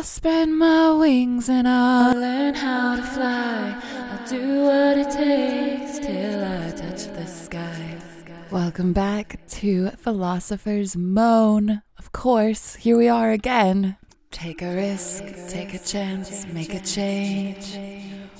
I'll spread my wings and I'll learn how to fly. I'll do what it takes till I touch the sky. Welcome back to Philosopher's Moan. Of course, here we are again. Take a risk, take a chance, make a change.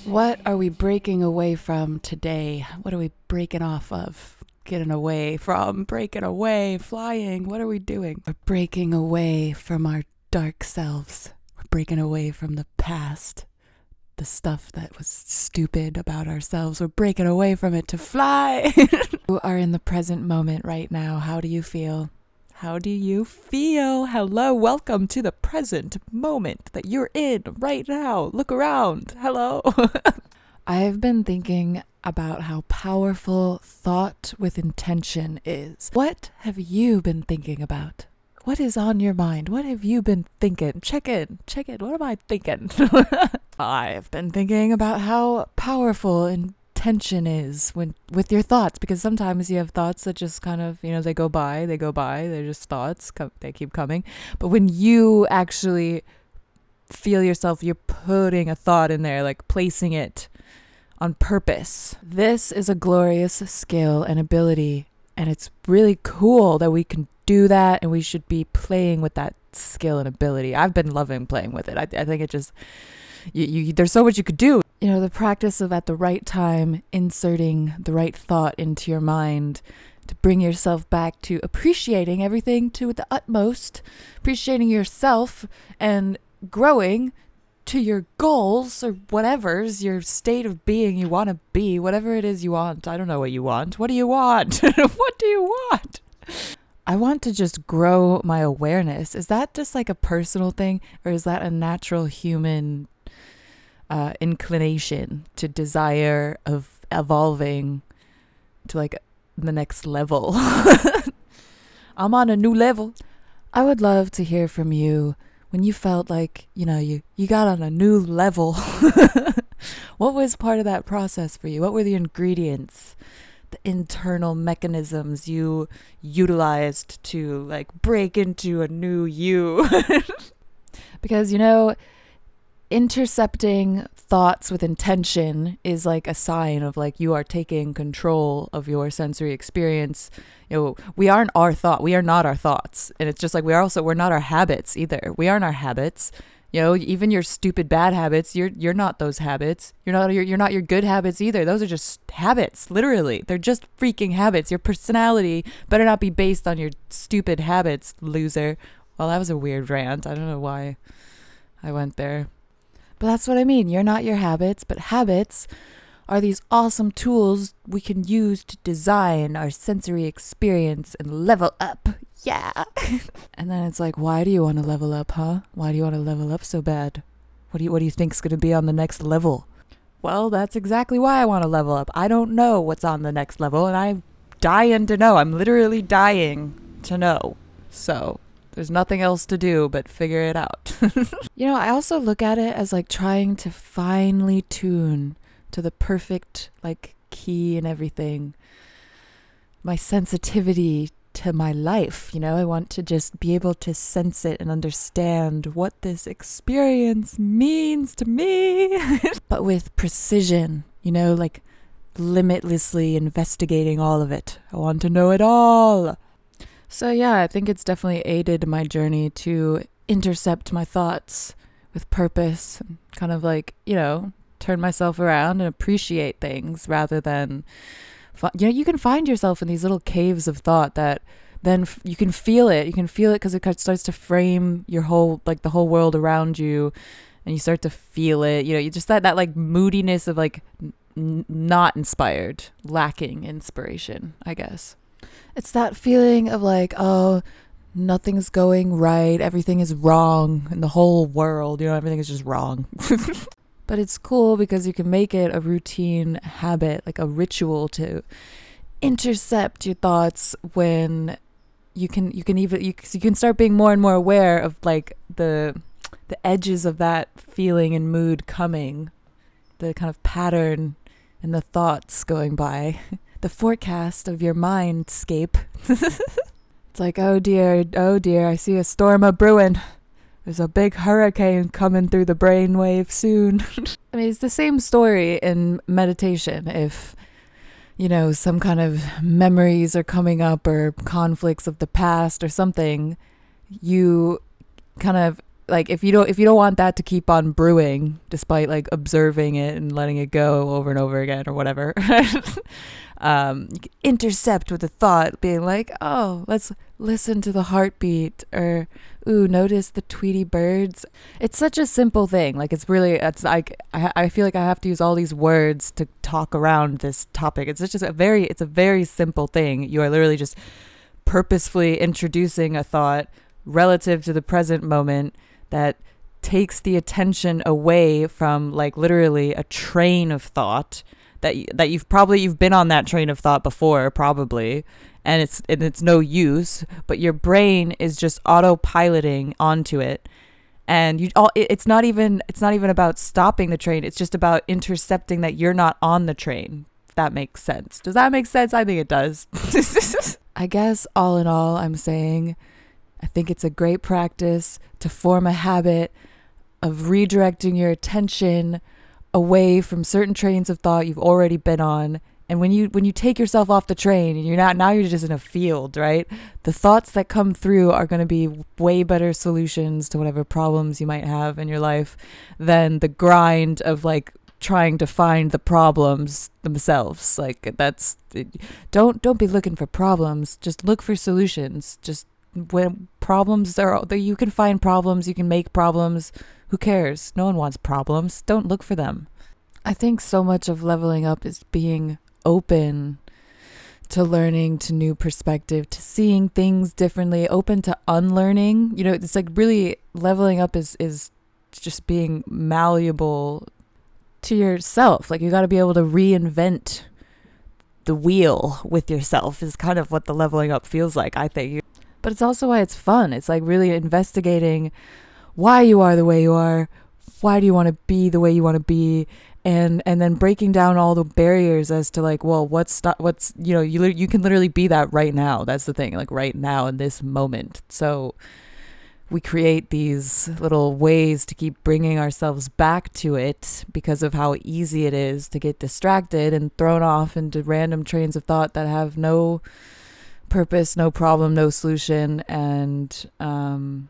What are we breaking away from today? What are we breaking off of? Getting away from, breaking away, flying. What are we doing? We're breaking away from our dark selves. Breaking away from the past, the stuff that was stupid about ourselves. We're breaking away from it to fly. you are in the present moment right now. How do you feel? How do you feel? Hello, welcome to the present moment that you're in right now. Look around. Hello. I've been thinking about how powerful thought with intention is. What have you been thinking about? What is on your mind? What have you been thinking? Check in. Check in. What am I thinking? I've been thinking about how powerful intention is when with your thoughts because sometimes you have thoughts that just kind of, you know, they go by, they go by, they're just thoughts, they keep coming. But when you actually feel yourself you're putting a thought in there, like placing it on purpose. This is a glorious skill and ability and it's really cool that we can do that and we should be playing with that skill and ability. I've been loving playing with it. I, I think it just, you, you, there's so much you could do. You know, the practice of at the right time inserting the right thought into your mind to bring yourself back to appreciating everything to the utmost, appreciating yourself and growing to your goals or whatever's your state of being you want to be, whatever it is you want. I don't know what you want. What do you want? what do you want? I want to just grow my awareness. Is that just like a personal thing or is that a natural human uh, inclination to desire of evolving to like the next level? I'm on a new level. I would love to hear from you when you felt like, you know, you, you got on a new level. what was part of that process for you? What were the ingredients? Internal mechanisms you utilized to like break into a new you. because, you know, intercepting thoughts with intention is like a sign of like you are taking control of your sensory experience. You know we aren't our thought we are not our thoughts. And it's just like we are also we're not our habits either. We aren't our habits you know, even your stupid bad habits, you're you're not those habits. You're not you're, you're not your good habits either. Those are just habits, literally. They're just freaking habits. Your personality better not be based on your stupid habits, loser. Well, that was a weird rant. I don't know why I went there. But that's what I mean. You're not your habits, but habits are these awesome tools we can use to design our sensory experience and level up yeah. and then it's like, why do you want to level up, huh? Why do you want to level up so bad? What do you what do you think's going to be on the next level? Well, that's exactly why I want to level up. I don't know what's on the next level and I'm dying to know. I'm literally dying to know. So, there's nothing else to do but figure it out. you know, I also look at it as like trying to finely tune to the perfect like key and everything. My sensitivity to my life. You know, I want to just be able to sense it and understand what this experience means to me, but with precision, you know, like limitlessly investigating all of it. I want to know it all. So, yeah, I think it's definitely aided my journey to intercept my thoughts with purpose and kind of like, you know, turn myself around and appreciate things rather than you know you can find yourself in these little caves of thought that then f- you can feel it. You can feel it because it starts to frame your whole like the whole world around you and you start to feel it. You know you just that that like moodiness of like n- not inspired lacking inspiration i guess. It's that feeling of like oh nothing's going right everything is wrong in the whole world. You know everything is just wrong But it's cool because you can make it a routine habit, like a ritual to intercept your thoughts when you can you can even you, you can start being more and more aware of like the the edges of that feeling and mood coming the kind of pattern and the thoughts going by the forecast of your mindscape. It's like oh dear oh dear i see a storm a brewing there's a big hurricane coming through the brainwave soon. I mean, it's the same story in meditation. If, you know, some kind of memories are coming up or conflicts of the past or something, you kind of like if you don't if you don't want that to keep on brewing despite like observing it and letting it go over and over again or whatever um, intercept with a thought being like oh let's listen to the heartbeat or ooh notice the tweety birds. It's such a simple thing. Like it's really it's like I, I feel like i have to use all these words to talk around this topic. It's just a very it's a very simple thing. You are literally just purposefully introducing a thought relative to the present moment that takes the attention away from like literally a train of thought that that you've probably you've been on that train of thought before probably and it's and it's no use but your brain is just autopiloting onto it. And you all it's not even it's not even about stopping the train. It's just about intercepting that you're not on the train. If that makes sense. Does that make sense? I think it does. I guess all in all i'm saying I think it's a great practice to form a habit of redirecting your attention away from certain trains of thought you've already been on. And when you when you take yourself off the train and you're not now you're just in a field, right? The thoughts that come through are going to be way better solutions to whatever problems you might have in your life than the grind of like trying to find the problems themselves. Like that's don't don't be looking for problems. Just look for solutions. Just when problems are you can find problems you can make problems. Who cares? No one wants problems. Don't look for them. I think so much of leveling up is being open to learning to new perspective to seeing things differently open to unlearning. You know it's like really leveling up is is just being malleable to yourself. Like you got to be able to reinvent the wheel with yourself is kind of what the leveling up feels like i think. But it's also why it's fun. It's like really investigating why you are the way you are, why do you want to be the way you want to be, and and then breaking down all the barriers as to like, well, what's what's you know you you can literally be that right now. That's the thing, like right now in this moment. So we create these little ways to keep bringing ourselves back to it because of how easy it is to get distracted and thrown off into random trains of thought that have no purpose, no problem, no solution, and um,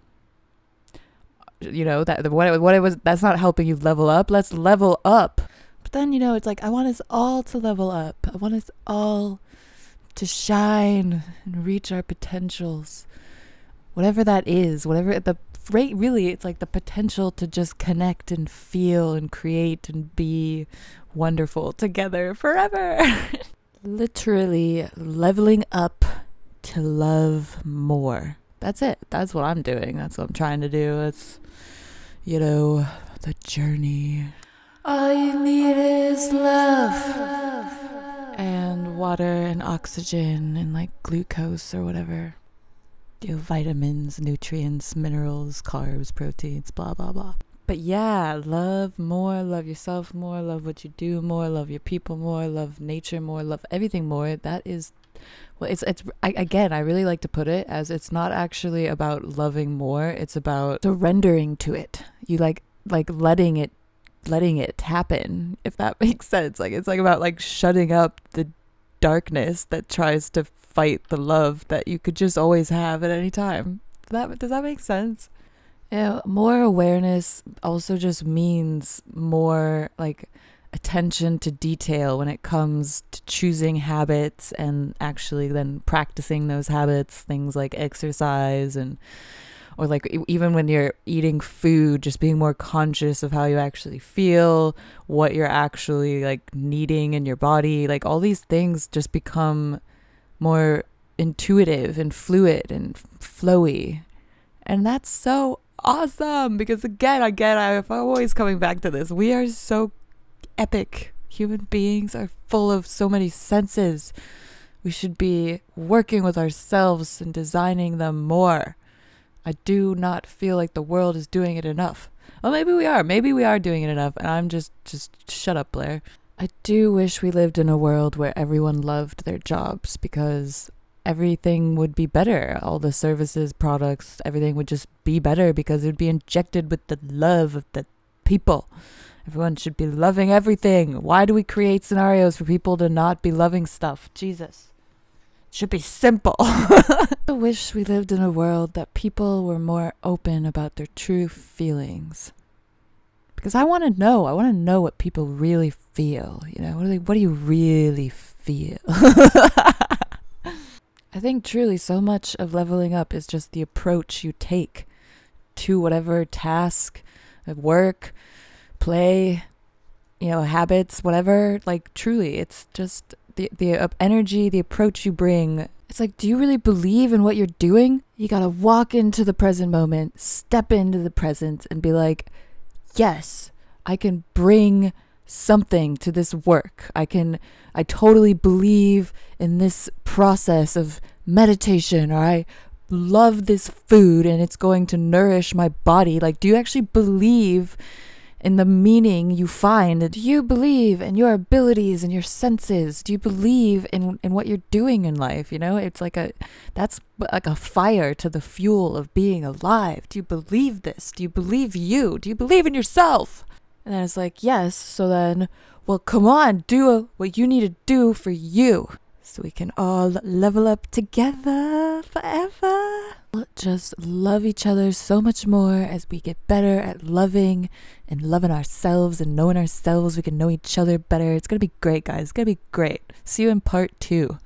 you know that what what it was that's not helping you level up. Let's level up. But then you know it's like I want us all to level up. I want us all to shine and reach our potentials, whatever that is. Whatever the rate really, it's like the potential to just connect and feel and create and be wonderful together forever. Literally leveling up to love more. That's it. That's what I'm doing. That's what I'm trying to do. It's, you know, the journey. All you need is love. And water and oxygen and like glucose or whatever. You know, vitamins, nutrients, minerals, carbs, proteins, blah, blah, blah. But yeah, love more, love yourself more, love what you do more, love your people more, love nature more, love everything more. That is well it's it's I, again i really like to put it as it's not actually about loving more it's about surrendering to it. You like like letting it letting it happen if that makes sense. Like it's like about like shutting up the darkness that tries to fight the love that you could just always have at any time. Does that does that make sense? Yeah more awareness also just means more like attention to detail when it comes to choosing habits and actually then practicing those habits things like exercise and or like even when you're eating food just being more conscious of how you actually feel what you're actually like needing in your body like all these things just become more intuitive and fluid and flowy. And that's so awesome because again again I'm always coming back to this. We are so epic. Human beings are full of so many senses. We should be working with ourselves and designing them more. I do not feel like the world is doing it enough. Well, maybe we are. Maybe we are doing it enough, and I'm just just shut up, Blair. I do wish we lived in a world where everyone loved their jobs because everything would be better. All the services, products, everything would just be better because it would be injected with the love of the people. Everyone should be loving everything. Why do we create scenarios for people to not be loving stuff? Jesus. It should be simple. I wish we lived in a world that people were more open about their true feelings. Because I want to know. I want to know what people really feel. You know, what they, what do you really feel? I think truly so much of leveling up is just the approach you take to whatever task, work, play, you know, habits, whatever. Like truly, it's just the the uh, energy, the approach you bring. It's like, do you really believe in what you're doing? You got to walk into the present moment, step into the present and be like, "Yes, I can bring something to this work. I can I totally believe in this process of meditation or I love this food and it's going to nourish my body. Like do you actually believe in the meaning you find? Do you believe in your abilities and your senses? Do you believe in in what you're doing in life? You know, it's like a that's like a fire to the fuel of being alive. Do you believe this? Do you believe you? Do you believe in yourself? And then it's like, yes. So then, well, come on, do what you need to do for you. So we can all level up together forever. Just love each other so much more as we get better at loving and loving ourselves and knowing ourselves. We can know each other better. It's going to be great, guys. It's going to be great. See you in part two.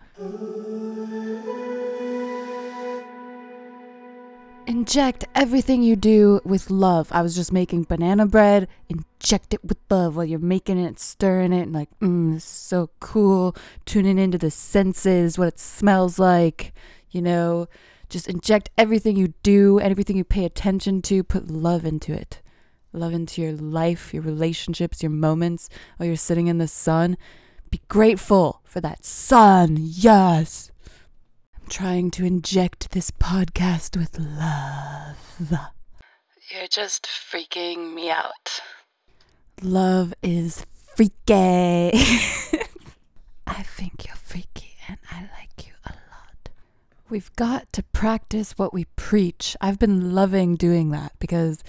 Inject everything you do with love. I was just making banana bread. Inject it with love while you're making it, stirring it, and like, mmm, so cool. Tuning into the senses, what it smells like. You know, just inject everything you do everything you pay attention to. Put love into it. Love into your life, your relationships, your moments while you're sitting in the sun. Be grateful for that sun. Yes trying to inject this podcast with love. You're just freaking me out. Love is freaky. I think you're freaky and I like you a lot. We've got to practice what we preach. I've been loving doing that because,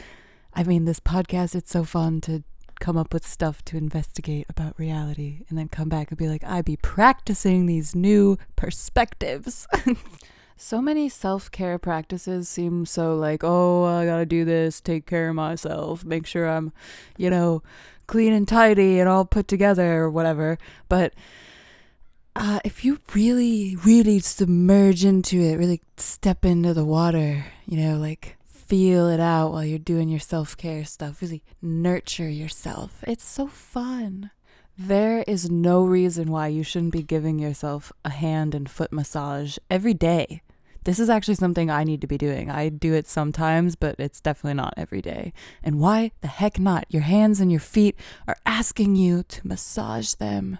I mean, this podcast, it's so fun to come up with stuff to investigate about reality and then come back and be like, I be practicing these new perspectives. so many self care practices seem so like, oh, I gotta do this, take care of myself, make sure I'm, you know, clean and tidy and all put together or whatever. But uh, if you really, really submerge into it, really step into the water, you know, like feel it out while you're doing your self care stuff. Really nurture yourself. It's so fun. There is no reason why you shouldn't be giving yourself a hand and foot massage every day. This is actually something I need to be doing. I do it sometimes, but it's definitely not every day. And why the heck not? Your hands and your feet are asking you to massage them.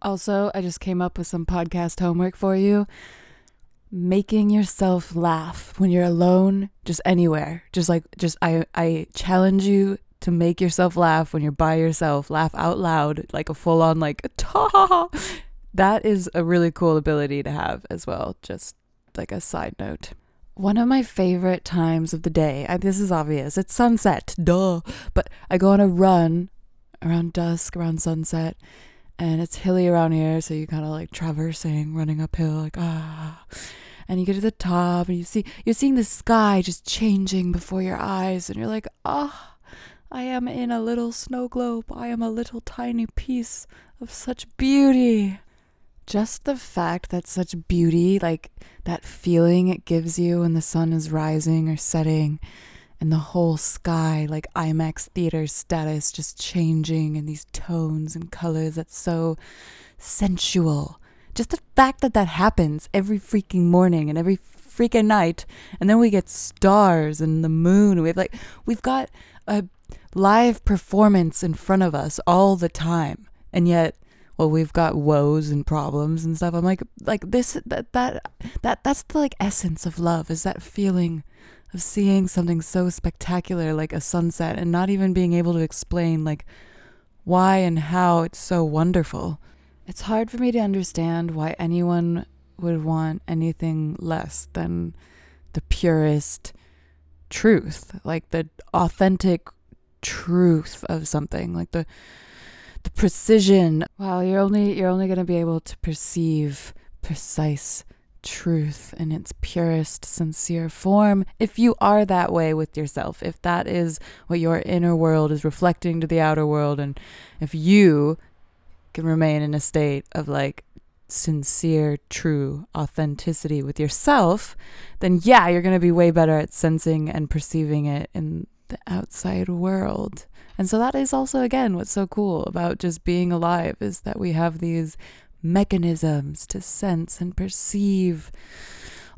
Also, I just came up with some podcast homework for you making yourself laugh when you're alone, just anywhere. Just like just I I challenge you to make yourself laugh when you're by yourself. Laugh out loud, like a full on like ta. That is a really cool ability to have as well. Just like a side note. One of my favorite times of the day, I, this is obvious, it's sunset, duh. But I go on a run around dusk, around sunset, and it's hilly around here, so you kind of like traversing, running uphill, like ah. And you get to the top, and you see you're seeing the sky just changing before your eyes, and you're like, ah, I am in a little snow globe. I am a little tiny piece of such beauty. Just the fact that such beauty, like that feeling it gives you when the sun is rising or setting, and the whole sky, like IMAX theater status, just changing in these tones and colors that's so sensual. Just the fact that that happens every freaking morning and every freaking night, and then we get stars and the moon. We have like we've got a live performance in front of us all the time, and yet well we've got woes and problems and stuff i'm like like this that that that that's the like essence of love is that feeling of seeing something so spectacular like a sunset and not even being able to explain like why and how it's so wonderful. It's hard for me to understand why anyone would want anything less than the purest truth, like the authentic truth of something, like the the precision. Wow, you're only you're only going to be able to perceive precise truth in its purest, sincere form if you are that way with yourself, if that is what your inner world is reflecting to the outer world, and if you can remain in a state of like sincere, true authenticity with yourself, then yeah, you're going to be way better at sensing and perceiving it in the outside world. And so that is also again what's so cool about just being alive is that we have these mechanisms to sense and perceive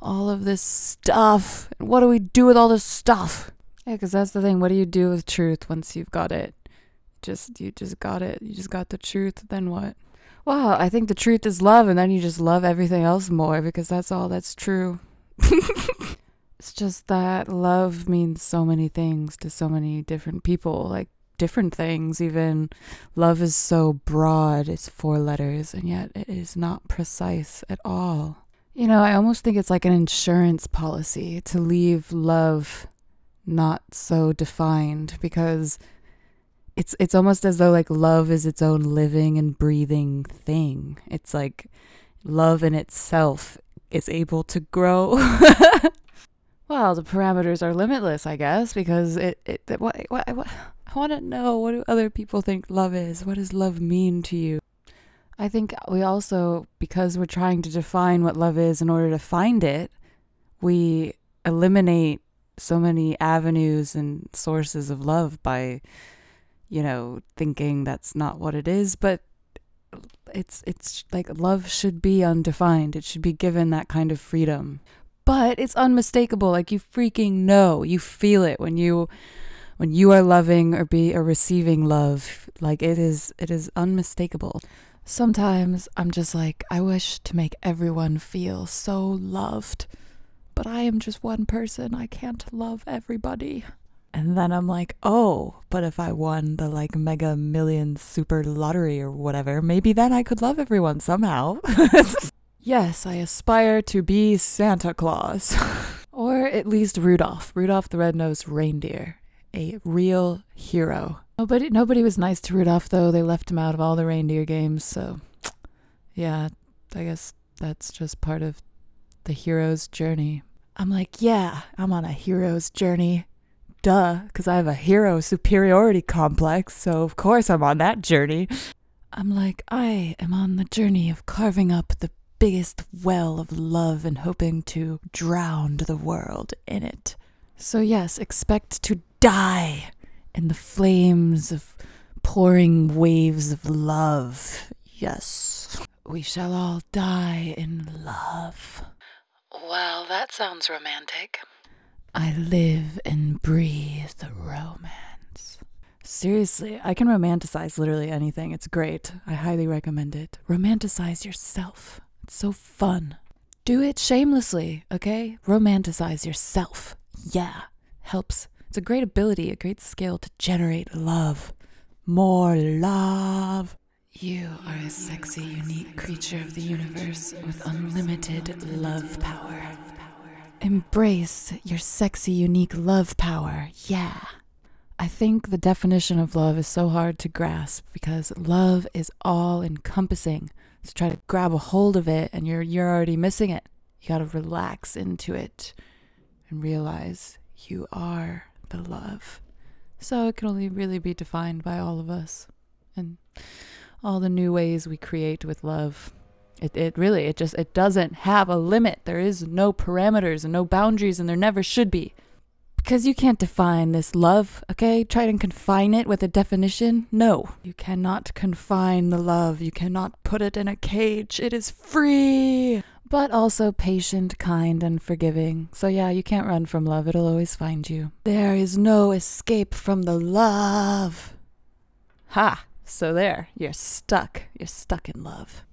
all of this stuff. And what do we do with all this stuff? Yeah, because that's the thing. What do you do with truth once you've got it? Just you just got it. You just got the truth. Then what? Well, I think the truth is love, and then you just love everything else more because that's all that's true. it's just that love means so many things to so many different people. Like different things, even. Love is so broad, it's four letters, and yet it is not precise at all. You know, I almost think it's like an insurance policy to leave love not so defined because it's it's almost as though like love is its own living and breathing thing. It's like love in itself is able to grow. well, the parameters are limitless, I guess, because it it what what, what I want to know what do other people think love is? What does love mean to you? I think we also, because we're trying to define what love is in order to find it, we eliminate so many avenues and sources of love by, you know, thinking that's not what it is. But it's it's like love should be undefined. It should be given that kind of freedom. But it's unmistakable. Like you freaking know. You feel it when you when you are loving or be or receiving love like it is it is unmistakable sometimes i'm just like i wish to make everyone feel so loved but i am just one person i can't love everybody and then i'm like oh but if i won the like mega million super lottery or whatever maybe then i could love everyone somehow yes i aspire to be santa claus or at least rudolph rudolph the red-nosed reindeer a real hero. Nobody, nobody was nice to Rudolph, though. They left him out of all the reindeer games. So, yeah, I guess that's just part of the hero's journey. I'm like, yeah, I'm on a hero's journey. Duh, because I have a hero superiority complex. So, of course, I'm on that journey. I'm like, I am on the journey of carving up the biggest well of love and hoping to drown the world in it. So, yes, expect to die in the flames of pouring waves of love. Yes, we shall all die in love. Well, that sounds romantic. I live and breathe the romance. Seriously, I can romanticize literally anything. It's great. I highly recommend it. Romanticize yourself. It's so fun. Do it shamelessly, okay? Romanticize yourself. Yeah, helps it's a great ability, a great skill to generate love. More love. You are a sexy, unique creature of the universe with unlimited love power. Embrace your sexy, unique love power. Yeah. I think the definition of love is so hard to grasp because love is all encompassing. So try to grab a hold of it and you're you're already missing it. You got to relax into it and realize you are the love. So it can only really be defined by all of us and all the new ways we create with love. It, it really, it just, it doesn't have a limit. There is no parameters and no boundaries, and there never should be. Because you can't define this love, okay? Try and confine it with a definition. No, you cannot confine the love. You cannot put it in a cage. It is free but also patient, kind, and forgiving. So, yeah, you can't run from love, it'll always find you. There is no escape from the love. Ha! So, there, you're stuck. You're stuck in love.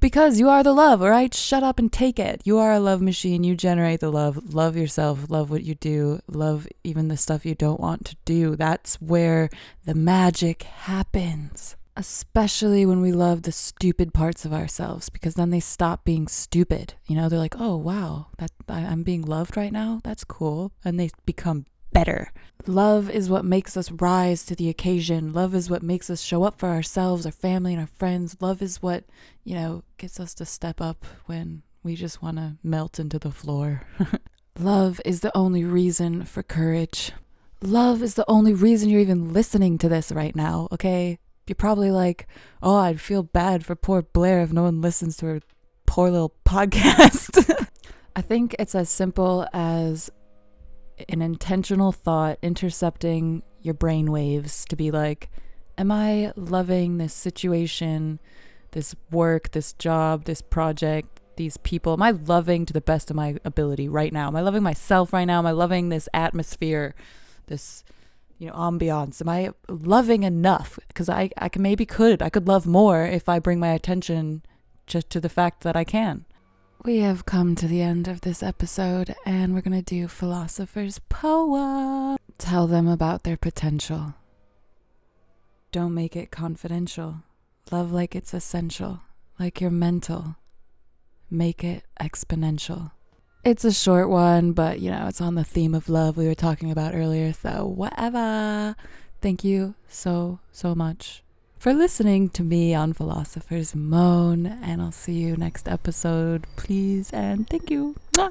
Because you are the love, all right? Shut up and take it. You are a love machine. You generate the love. Love yourself. Love what you do. Love even the stuff you don't want to do. That's where the magic happens. especially when we love the stupid parts of ourselves because then they stop being stupid. You know, they're like, "Oh, wow, that I, I'm being loved right now. That's cool." And they become better. Love is what makes us rise to the occasion. Love is what makes us show up for ourselves, our family, and our friends. Love is what, you know, gets us to step up when we just want to melt into the floor. Love is the only reason for courage. Love is the only reason you're even listening to this right now, okay? You're probably like, oh, I'd feel bad for poor Blair if no one listens to her poor little podcast. I think it's as simple as an intentional thought intercepting your brain waves to be like, am I loving this situation, this work, this job, this project, these people? Am I loving to the best of my ability right now? Am I loving myself right now? Am I loving this atmosphere, this you know ambiance? Am I loving enough? Because I I can maybe could I could love more if I bring my attention just to the fact that I can. We have come to the end of this episode, and we're going to do Philosopher's Poem. Tell them about their potential. Don't make it confidential. Love like it's essential, like you're mental. Make it exponential. It's a short one, but you know, it's on the theme of love we were talking about earlier, so whatever. Thank you so, so much for listening to me on Philosopher's Moan, and I'll see you next episode, please, and thank you. Mwah.